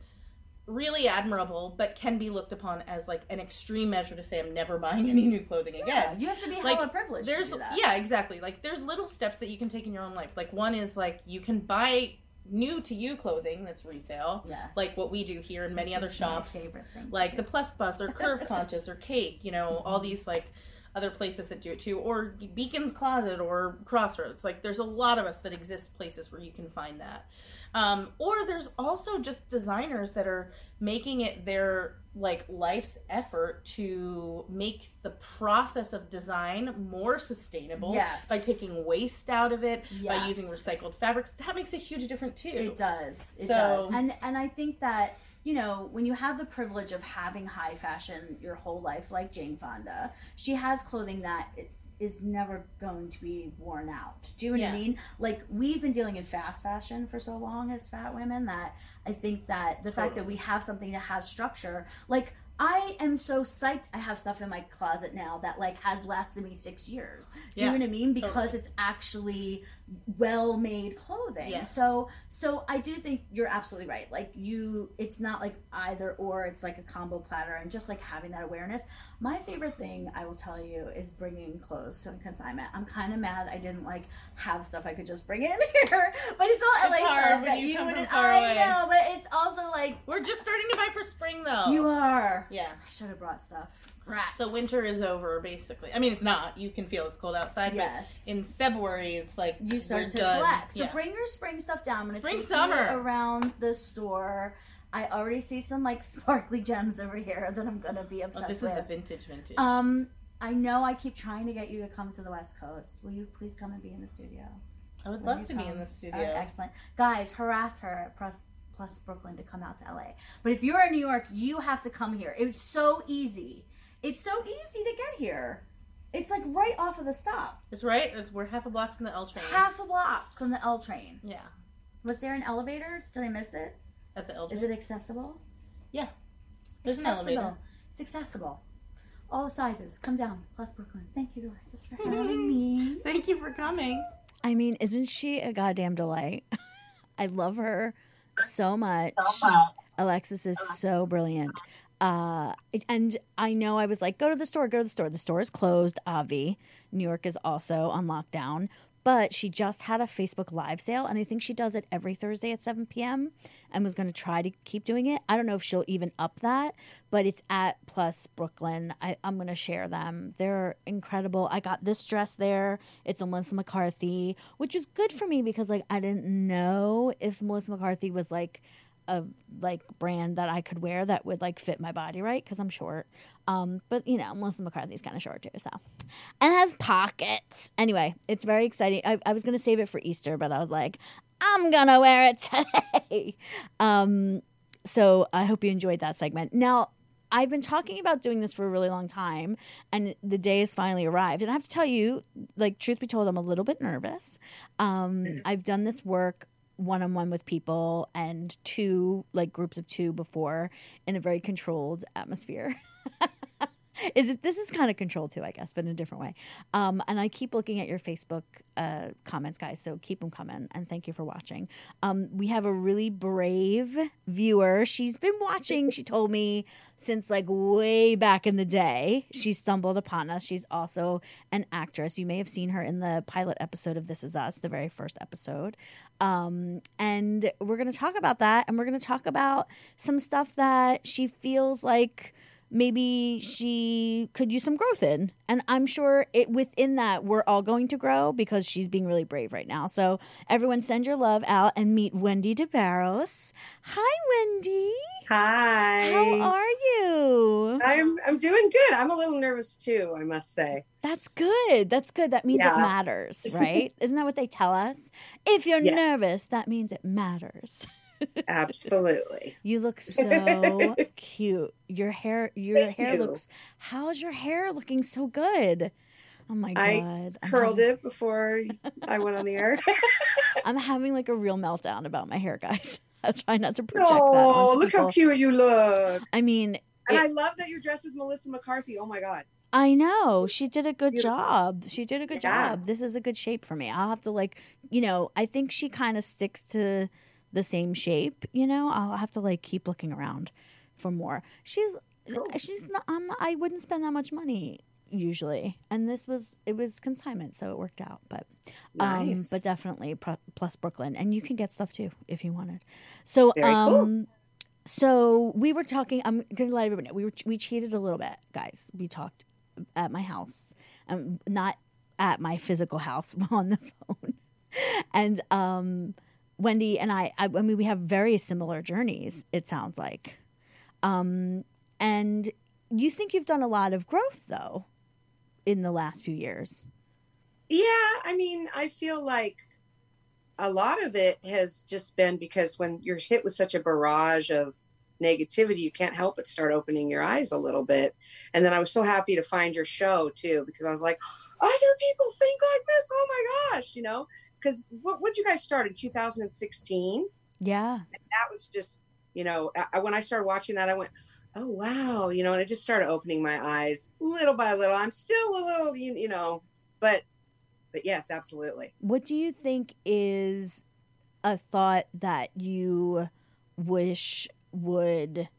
really admirable, but can be looked upon as like an extreme measure to say I'm never buying any new clothing again. yeah, you have to be like, hella privileged there's to do that. yeah exactly like there's little steps that you can take in your own life like one is like you can buy new to you clothing that's resale Yes. like what we do here in many Which other shops favorite thing to like the plus bus or curve <laughs> conscious or cake you know all mm-hmm. these like other places that do it too or beacon's closet or crossroads like there's a lot of us that exist places where you can find that um, or there's also just designers that are making it their like life's effort to make the process of design more sustainable Yes. by taking waste out of it yes. by using recycled fabrics that makes a huge difference too It does. It So- does. And and I think that you know when you have the privilege of having high fashion your whole life, like Jane Fonda, she has clothing that is, is never going to be worn out. Do you know what I mean? Like we've been dealing in fast fashion for so long as fat women that I think that the fact that we have something that has structure, like. I am so psyched. I have stuff in my closet now that like has lasted me six years. Do Yeah, you know what I mean? Because totally. it's actually well made clothing. Yes. So so I do think you're absolutely right. Like you, it's not like either or. It's like a combo platter, and just like having that awareness. My favorite thing I will tell you is bringing clothes to a consignment. I'm kind of mad I didn't like have stuff I could just bring in <laughs> here, but it's all It's LA hard stuff that you you wouldn't. I know, but it's also like We're just starting to buy for spring though. you are. Yeah. I should have brought stuff. Rats. So winter is over basically. I mean, it's not. You can feel it's cold outside. Yes. But in February, it's like you start to done. collect. So Yeah. bring your spring stuff down. I'm Spring, take summer. you around the store. I already see some like <laughs> sparkly gems over here that I'm gonna be Oh, obsessed this is with. the vintage vintage. um, I know I keep trying to get you to come to the West Coast. Will you please come and be in the studio? I would Will love to be in the studio. right, excellent. Guys, harass her at Plus, Plus Brooklyn to come out to LA. But if you're in New York, you have to come here. It's so easy. It's so easy to get here. It's like right off of the stop, It's right. It's, we're half a block from the L train. half a block from the L train. Yeah. Was there an elevator? Did I miss it? At the L train. Is it accessible? Yeah. There's an accessible. elevator. It's accessible. All the sizes. Come down. Plus Brooklyn. Thank you, Alexis, for having me. <laughs> Thank you for coming. I mean, isn't she a goddamn delight? <laughs> I love her so much. Alexis is so brilliant. Uh, and I know I was like, go to the store, go to the store. The store is closed, Avi. New York is also on lockdown. But she just had a Facebook Live sale, and I think she does it every Thursday at 7 p.m. and was going to try to keep doing it. I don't know if she'll even up that, but it's at Plus Brooklyn. I, I'm going to share them. They're incredible. I got this dress there. It's a Melissa McCarthy, which is good for me because like I didn't know if Melissa McCarthy was like a like brand that I could wear that would like fit my body right because I'm short. Um, but you know, Melissa McCarthy's kind of short too, so and has pockets. Anyway, it's very exciting. I, I was gonna save it for Easter, but I was like, I'm gonna wear it <laughs> today. um, so I hope you enjoyed that segment. Now. I've been talking about doing this for a really long time, and the day has finally arrived. And I have to tell you, like, truth be told, I'm a little bit nervous. Um, <clears throat> I've done this work one on one with people and two, like, groups of two before in a very controlled atmosphere. <laughs> is it this is kind of controlled too i guess but in a different way. Um, and i keep looking at your facebook uh, comments guys so keep them coming and thank you for watching. Um, we have a really brave viewer. She's been watching she told me since like way back in the day. She stumbled upon us. She's also an actress. You may have seen her in the pilot episode of this is us the very first episode. Um, and we're going to talk about that and we're going to talk about some stuff that she feels like maybe she could use some growth in. And I'm sure it within that we're all going to grow because she's being really brave right now. So everyone send your love out and meet Wendi de Barros. Hi Wendi. Hi. How are you? I'm I'm doing good. I'm a little nervous too, I must say. That's good. That's good. That means it matters, <laughs> right? Isn't that what they tell us? If you're Yes. nervous, that means it matters. <laughs> <laughs> Absolutely. You look <laughs> so cute. Your hair your Thank hair you. looks how's your hair looking so good? Oh my god. I Curled it before I went on the air. <laughs> I'm having like a real meltdown about my hair, guys. I'll try not to project that. oh, look how cute you look. I mean, And It- I love that your dress is Melissa McCarthy. Oh my god. I know she did a good Beautiful. job. She did a good Yeah. job. This is a good shape for me. I'll have to like, you know, I think she kind of sticks to the same shape. You know, I'll have to like keep looking around for more. She's Cool. she's not. I'm not. I wouldn't spend that much money usually, and this was it was consignment, so it worked out. But um, Nice. but definitely plus Brooklyn, and you can get stuff too if you wanted. So Very um. cool. So we were talking. I'm gonna let everybody know we were we cheated a little bit, guys. We talked at my house, um, not at my physical house <laughs> on the phone. And um, Wendi and I, I, I mean, we have very similar journeys. It sounds like, um, and you think you've done a lot of growth though in the last few years. Yeah, I mean, I feel like a lot of it has just been because when you're hit with such a barrage of negativity, you can't help but start opening your eyes a little bit. And then I was so happy to find your show too, because I was like, other people think like this. Oh my gosh, you know? Because what would you guys start in 2016? Yeah, That was just, you know, I, when I started watching that, I went, oh wow, you know, and it just started opening my eyes little by little. I'm still a little, you, you know, but but yes, absolutely. What do you think is a thought that you wish would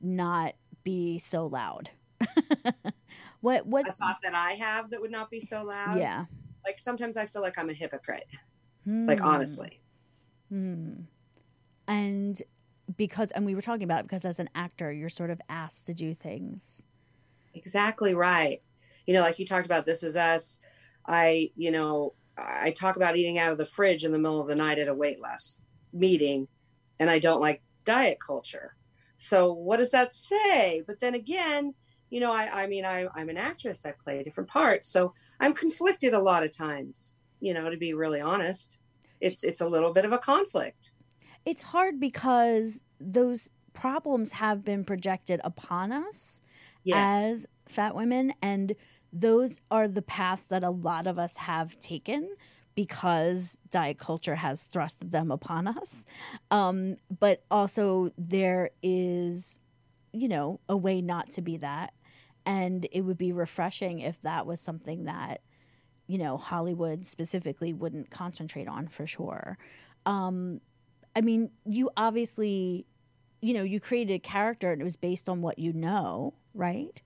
not be so loud? <laughs> what what A thought that I have that would not be so loud. Yeah. Like sometimes I feel like I'm a hypocrite. Like Hmm. honestly. Hmm. And because and we were talking about it because as an actor you're sort of asked to do things. Exactly right. You know, like you talked about this is us. I, you know, I talk about eating out of the fridge in the middle of the night at a weight loss meeting, and I don't like diet culture. So what does that say? But then again, you know, I, I mean, I, I'm an actress. I play different parts, so I'm conflicted a lot of times. You know, to be really honest, it's it's a little bit of a conflict. It's hard because those problems have been projected upon us Yes. as fat women and those are the paths that a lot of us have taken because diet culture has thrust them upon us um, but also there is you know a way not to be that and it would be refreshing if that was something that you know hollywood specifically wouldn't concentrate on for sure um, i mean you obviously you know you created a character and it was based on what you know right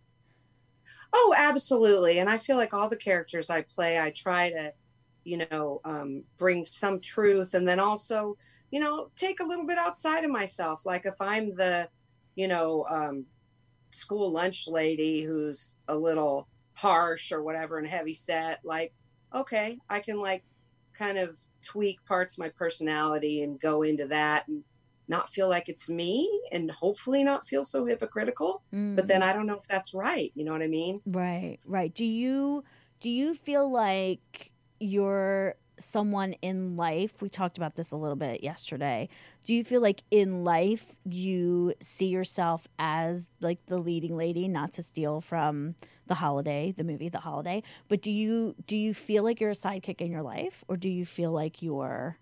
Oh, absolutely. And I feel like all the characters I play, I try to, you know, um, bring some truth and then also, you know, take a little bit outside of myself. Like if I'm the, you know, um, school lunch lady who's a little harsh or whatever and heavy set, like, okay, I can like kind of tweak parts of my personality and go into that and not feel like it's me and hopefully not feel so hypocritical mm. but then i don't know if that's right you know what i mean Right, right. Do you do you feel like you're someone in life? We talked about this a little bit yesterday. Do you feel like in life you see yourself as like the leading lady, not to steal from The Holiday, the movie The Holiday, but do you do you feel like you're a sidekick in your life or do you feel like you're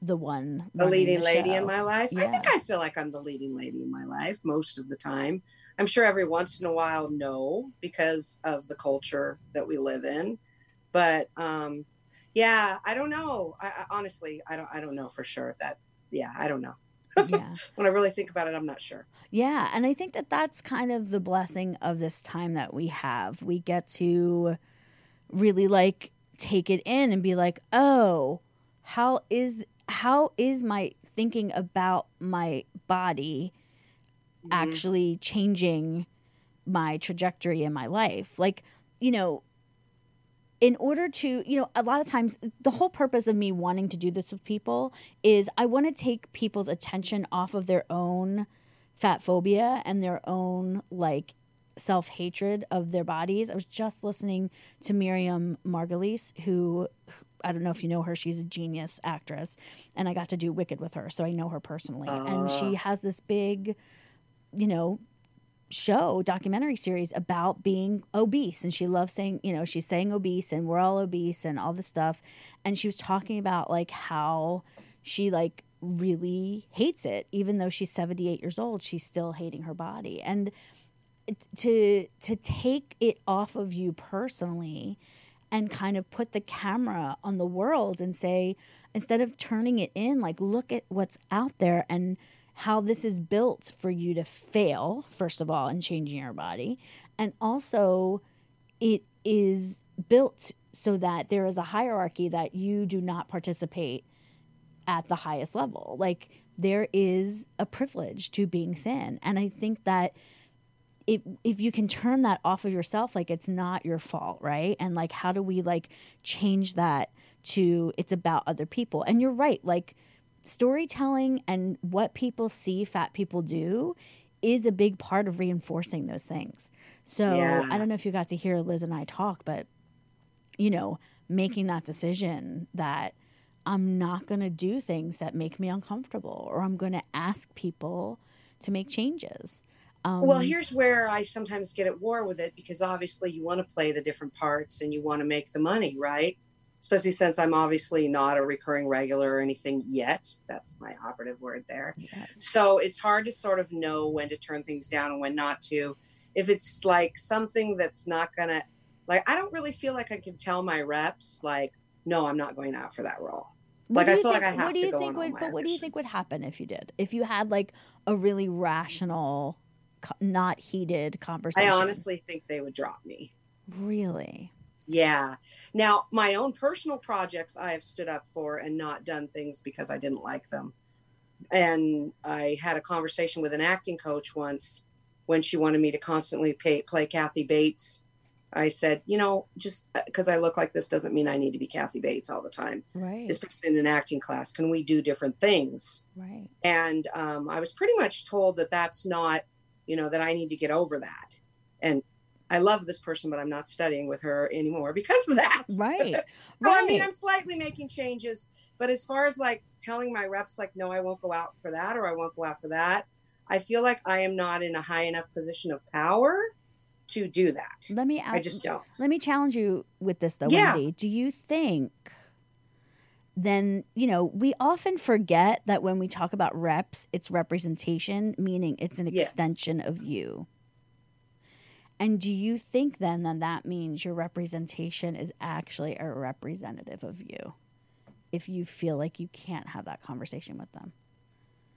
the one the leading the lady in my life. I think I feel like I'm the leading lady in my life most of the time. I'm sure every once in a while, no, because of the culture that we live in. But um, yeah, I don't know. I, I honestly, I don't. I don't know for sure that. Yeah, I don't know. yeah. <laughs> When I really think about it, I'm not sure. Yeah, and I think that that's kind of the blessing of this time that we have. We get to really like take it in and be like, "Oh, how is how is my thinking about my body Mhm. actually changing my trajectory in my life?" Like, you know, in order to, you know, a lot of times the whole purpose of me wanting to do this with people is I want to take people's attention off of their own fat phobia and their own like self hatred of their bodies. I was just listening to Miriam Margolyes, who I don't know if you know her. She's a genius actress, and I got to do Wicked with her, so I know her personally. and she Ah. has this big, you know, show documentary series about being obese. And she loves saying you know she's saying obese and we're all obese and all this stuff. And she was talking about like how she like really hates it. Even though she's 78 years old she's still hating her body. And to to take it off of you personally and kind of put the camera on the world and say instead of turning it in like look at what's out there and how this is built for you to fail first of all in changing your body. And also it is built so that there is a hierarchy that you do not participate at the highest level. Like there is a privilege to being thin. And i think that if if you can turn that off of yourself like it's not your fault right? And like how do we like change that to it's about other people? And you're right like storytelling and what people see fat people do is a big part of reinforcing those things so Yeah. i don't know if you got to hear liz and i talk but you know making that decision that i'm not going to do things that make me uncomfortable or i'm going to ask people to make changes um, Well, here's where I sometimes get at war with it because obviously you want to play the different parts and you want to make the money, right? Especially since I'm obviously not a recurring regular or anything yet. That's my operative word there. Yes. So it's hard to sort of know when to turn things down and when not to. If it's like something that's not going to, like, I don't really feel like I can tell my reps, like, no, I'm not going out for that role. What Like, I feel like think- I have what do to you go think would, my but what do you think would happen if you did? If you had like a really rational, not heated conversation? I honestly think they would drop me. really. Yeah. Now, my own personal projects I have stood up for and not done things because I didn't like them. And I had a conversation with an acting coach once when she wanted me to constantly pay, play Kathy Bates. I said, you know, just because I look like this doesn't mean I need to be Kathy Bates all the time, Right. especially in an acting class. Can we do different things? Right. and um, I was pretty much told that that's not, you know, that I need to get over that. And I love this person, but I'm not studying with her anymore because of that. Right. <laughs> So, right. I mean, I'm slightly making changes, but as far as like telling my reps, like, no, I won't go out for that or I won't go out for that, I feel like I am not in a high enough position of power to do that. Let me ask. I just don't. Let me challenge you with this though, Yeah. Wendi. Do you think then, you know, we often forget that when we talk about reps, it's representation, meaning it's an Yes. extension of you. And do you think then that that means your representation is actually a representative of you? If you feel like you can't have that conversation with them.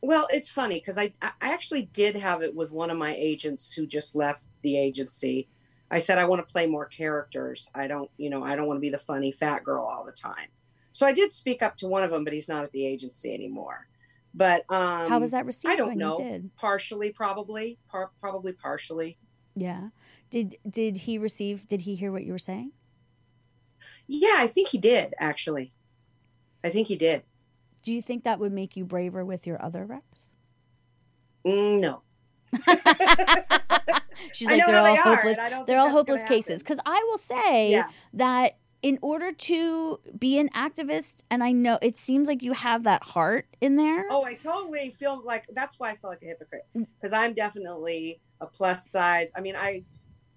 Well, it's funny because I I actually did have it with one of my agents who just left the agency. I said I want to play more characters. I don't, you know, I don't want to be the funny fat girl all the time. So I did speak up to one of them, but he's not at the agency anymore. But um, How was that received I don't know. you did? Partially, probably, par- probably partially. Yeah. Did did he receive did he hear what you were saying? Yeah, I think he did actually. I think he did. Do you think that would make you braver with your other reps? Mm, no, <laughs> She's like they're all they hopeless. and I don't They're all hopeless cases. Because I will say Yeah. that in order to be an activist, and I know it seems like you have that heart in there. Oh, I totally feel like that's why I feel like a hypocrite because I'm definitely a plus size. I mean, I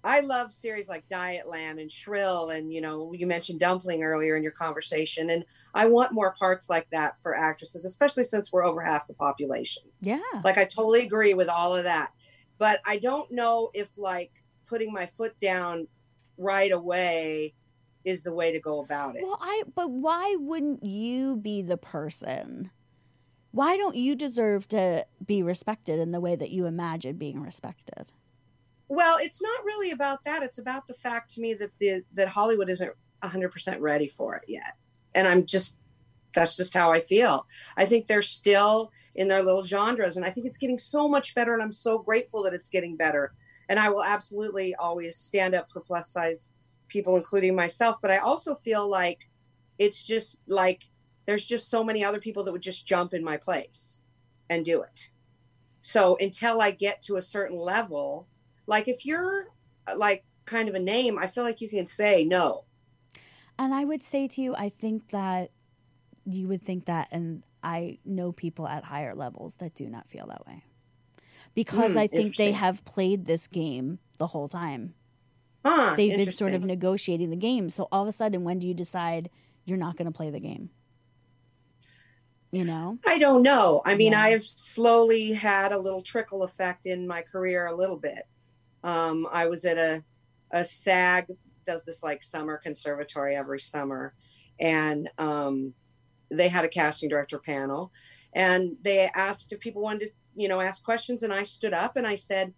I love series like Dietland and Shrill, and you know, you mentioned Dumplin' earlier in your conversation, and I want more parts like that for actresses, especially since we're over half the population. Yeah. Like, I totally agree with all of that, but I don't know if like putting my foot down right away is the way to go about it. Well, I but why wouldn't you be the person? Why don't you deserve to be respected in the way that you imagine being respected? Well, it's not really about that. It's about the fact to me that the that Hollywood isn't 100% ready for it yet. And I'm just that's just how I feel. I think they're still in their little genres and I think it's getting so much better and I'm so grateful that it's getting better. And I will absolutely always stand up for plus size people including myself, but I also feel like it's just like there's just so many other people that would just jump in my place and do it. So until I get to a certain level, like if you're like kind of a name, I feel like you can say no. And I would say to you, I think that you would think that, and I know people at higher levels that do not feel that way. Because Hmm, I think they have played this game the whole time. Huh? They've been sort of negotiating the game. So all of a sudden, when do you decide you're not going to play the game? You know? I don't know. I mean, Yeah. I've slowly had a little trickle effect in my career a little bit. Um, I was at a a SAG does this like summer conservatory every summer, and um, they had a casting director panel, and they asked if people wanted to, you know, ask questions, and I stood up and I said,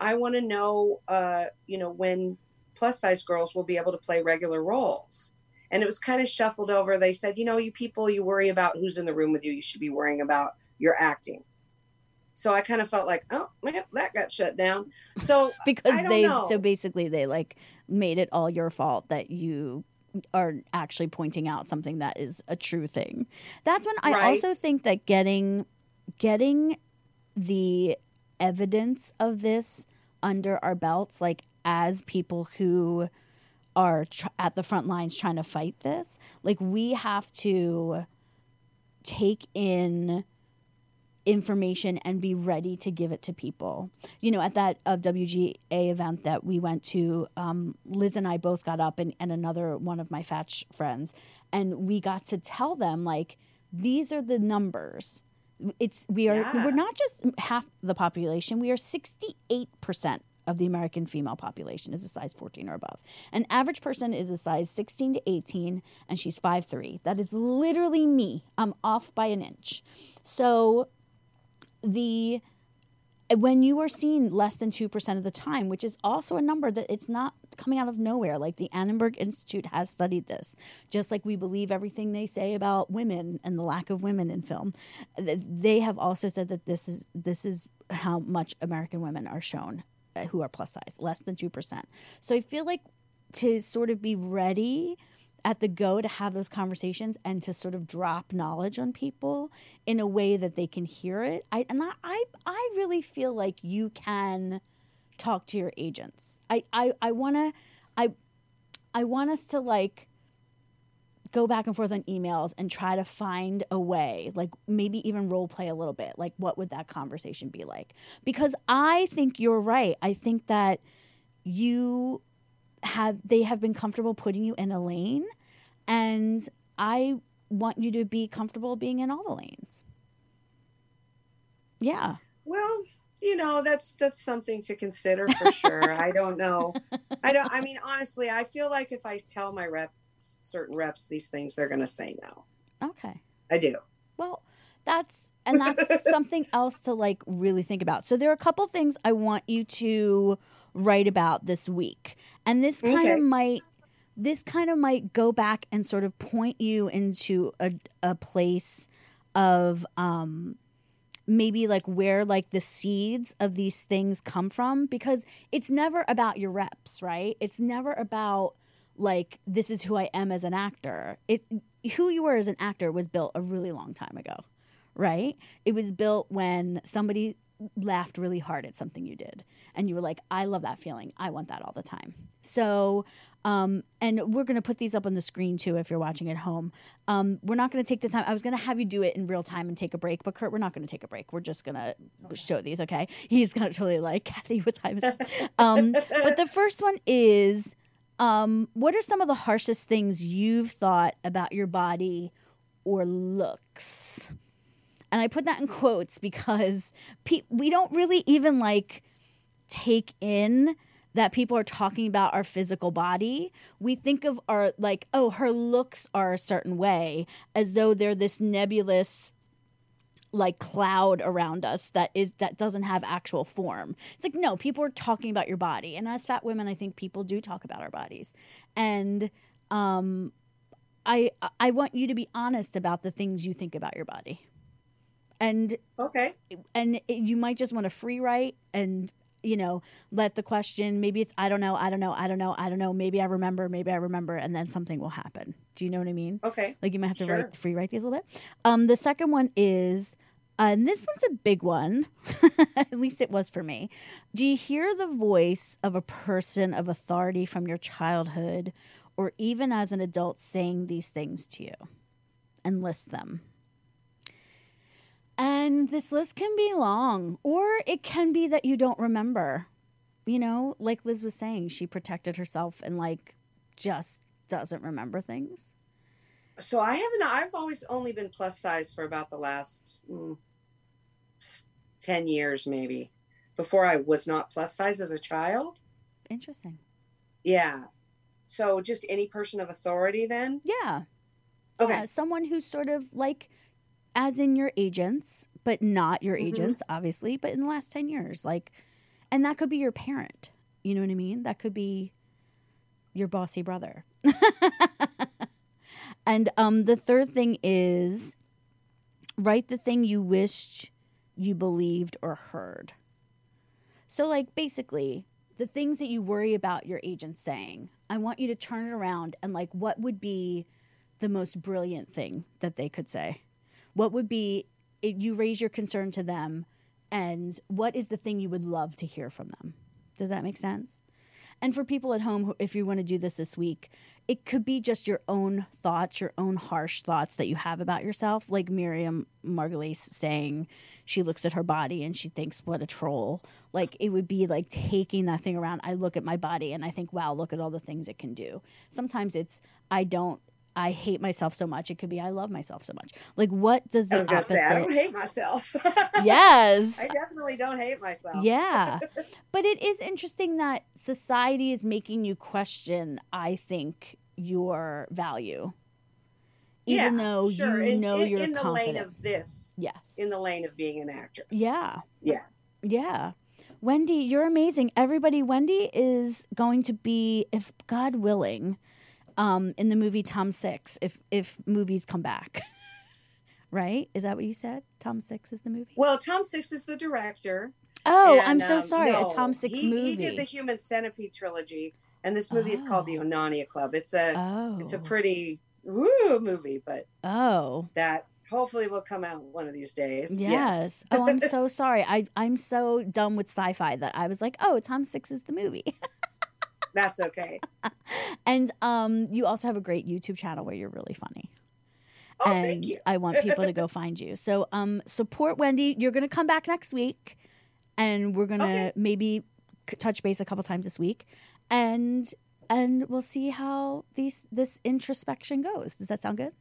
I want to know, uh, you know, when plus size girls will be able to play regular roles. And it was kind of shuffled over. They said, you know, you people, you worry about who's in the room with you. You should be worrying about your acting. So I kind of felt like, oh, man, that got shut down. So <laughs> Because they, know. so basically, they like made it all your fault that you are actually pointing out something that is a true thing. That's when I Right. also think that getting, getting the evidence of this under our belts, like as people who are tr- at the front lines trying to fight this, like we have to take in information and be ready to give it to people. You know, at that uh, WGA event that we went to, um, Liz and I both got up and, and another one of my Fatch friends, and we got to tell them like these are the numbers. It's we are Yeah. we're not just half the population. We are sixty eight percent of the American female population is a size 14 or above. An average person is a size 16 to 18 and she's 5'3. That is literally me. I'm off by an inch. So the when you are seen less than 2% of the time, which is also a number that it's not coming out of nowhere. Like the Annenberg Institute has studied this, just like we believe everything they say about women and the lack of women in film. They have also said that this is this is how much American women are shown Uh, who are plus size, less than 2%. So I feel like to sort of be ready at the go to have those conversations and to sort of drop knowledge on people in a way that they can hear it. I and I I, I really feel like you can talk to your agents. I I, I wanna I I want us to like go back and forth on emails and try to find a way, like maybe even role play a little bit. Like what would that conversation be like? Because I think you're right. I think that you have they have been comfortable putting you in a lane and I want you to be comfortable being in all the lanes. Yeah. Well, you know, that's that's something to consider for sure. I don't know. <laughs> I don't I mean honestly, I feel like if I tell my reps certain reps these things, they're gonna say no. Okay. I do. Well, that's and that's <laughs> something else to like really think about. So there are a couple things I want you to write about this week. And this kind Okay. of might this kind of might go back and sort of point you into a a place of um maybe like where like the seeds of these things come from because it's never about your reps, right? It's never about like this is who I am as an actor. It who you were as an actor was built a really long time ago, right? It was built when somebody laughed really hard at something you did and you were like, "I love that feeling. I want that all the time." So, um, and we're going to put these up on the screen too if you're watching at home. Um, we're not going to take the time. I was going to have you do it in real time and take a break, but Kurt, we're not going to take a break. We're just going to show these, okay? He's going to totally like, <laughs> Kathy, what time is it? <laughs> um, but the first one is um, what are some of the harshest things you've thought about your body or looks? And I put that in quotes because pe- we don't really even like take in that people are talking about our physical body. We think of our like, oh, her looks are a certain way, as though they're this nebulous like cloud around us that is that doesn't have actual form. It's like no, people are talking about your body. And as fat women, I think people do talk about our bodies. And um I I want you to be honest about the things you think about your body. And Okay. and you might just want to free write and you know let the question maybe it's i don't know i don't know i don't know i don't know maybe i remember maybe i remember and then something will happen do you know what i mean Okay. like you might have to Sure. write free write these a little bit um the second one is uh, and this one's a big one <laughs> at least it was for me do you hear the voice of a person of authority from your childhood or even as an adult saying these things to you and list them and this list can be long, or it can be that you don't remember. You know, like Liz was saying, she protected herself and like just doesn't remember things. So I haven't I've always only been plus size for about the last mm, 10 years maybe. Before I was not plus size as a child. Interesting. Yeah. So just any person of authority then? Yeah. Okay. Yeah, someone who's sort of like, as in your agents, but not your Mhm. agents, obviously, but in the last 10 years. Like, and that could be your parent. You know what I mean? That could be your bossy brother. <laughs> and um, the third thing is write the thing you wished you believed or heard. So, like, basically, the things that you worry about your agent saying, I want you to turn it around and, like, what would be the most brilliant thing that they could say? What would be you raise your concern to them and what is the thing you would love to hear from them? Does that make sense? And for people at home, if you want to do this this week, it could be just your own thoughts, your own harsh thoughts that you have about yourself. Like Miriam Margolyes saying she looks at her body and she thinks, what a troll. Like it would be like taking that thing around. I look at my body and I think, wow, look at all the things it can do. Sometimes it's, I don't. I hate myself so much. It could be I love myself so much. Like, what does I the was opposite? say I don't hate myself. <laughs> yes, I definitely don't hate myself. yeah. <laughs> But it is interesting that society is making you question, I think, your value. Even Yeah, though sure. you in, know in, you're in the confident. lane of this, yes. in the lane of being an actress. Yeah. Yeah. Yeah. Wendi, you're amazing. Everybody, Wendi is going to be, if God willing, um, in the movie Tom Six, if if movies come back. <laughs> right? Is that what you said? Tom Six is the movie? Well, Tom Six is the director. Oh, I'm so um, sorry. no, a Tom Six he, movie. He did the Human Centipede trilogy, and this movie is called The Oh. Onania Club. It's a oh. it's a pretty woo movie, but Oh. that hopefully will come out one of these days. Yes. oh, I'm <laughs> so sorry. I I'm so dumb with sci-fi that I was like, oh, Tom Six is the movie. <laughs> That's okay. <laughs> and um, you also have a great YouTube channel where you're really funny. Oh, and thank you. I want people to go <laughs> find you. So um, support Wendi. You're going to come back next week, and we're going to Okay. maybe touch base a couple times this week, and and we'll see how these this introspection goes. Does that sound good?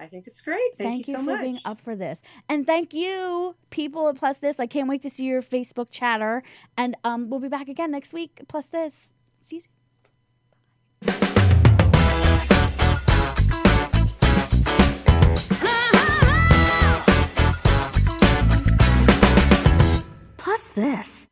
I think it's great. Thank, thank you, you so for much. being up for this, and thank you, people at Plus This. I can't wait to see your Facebook chatter, and um, we'll be back again next week. Plus This, see you. Plus this.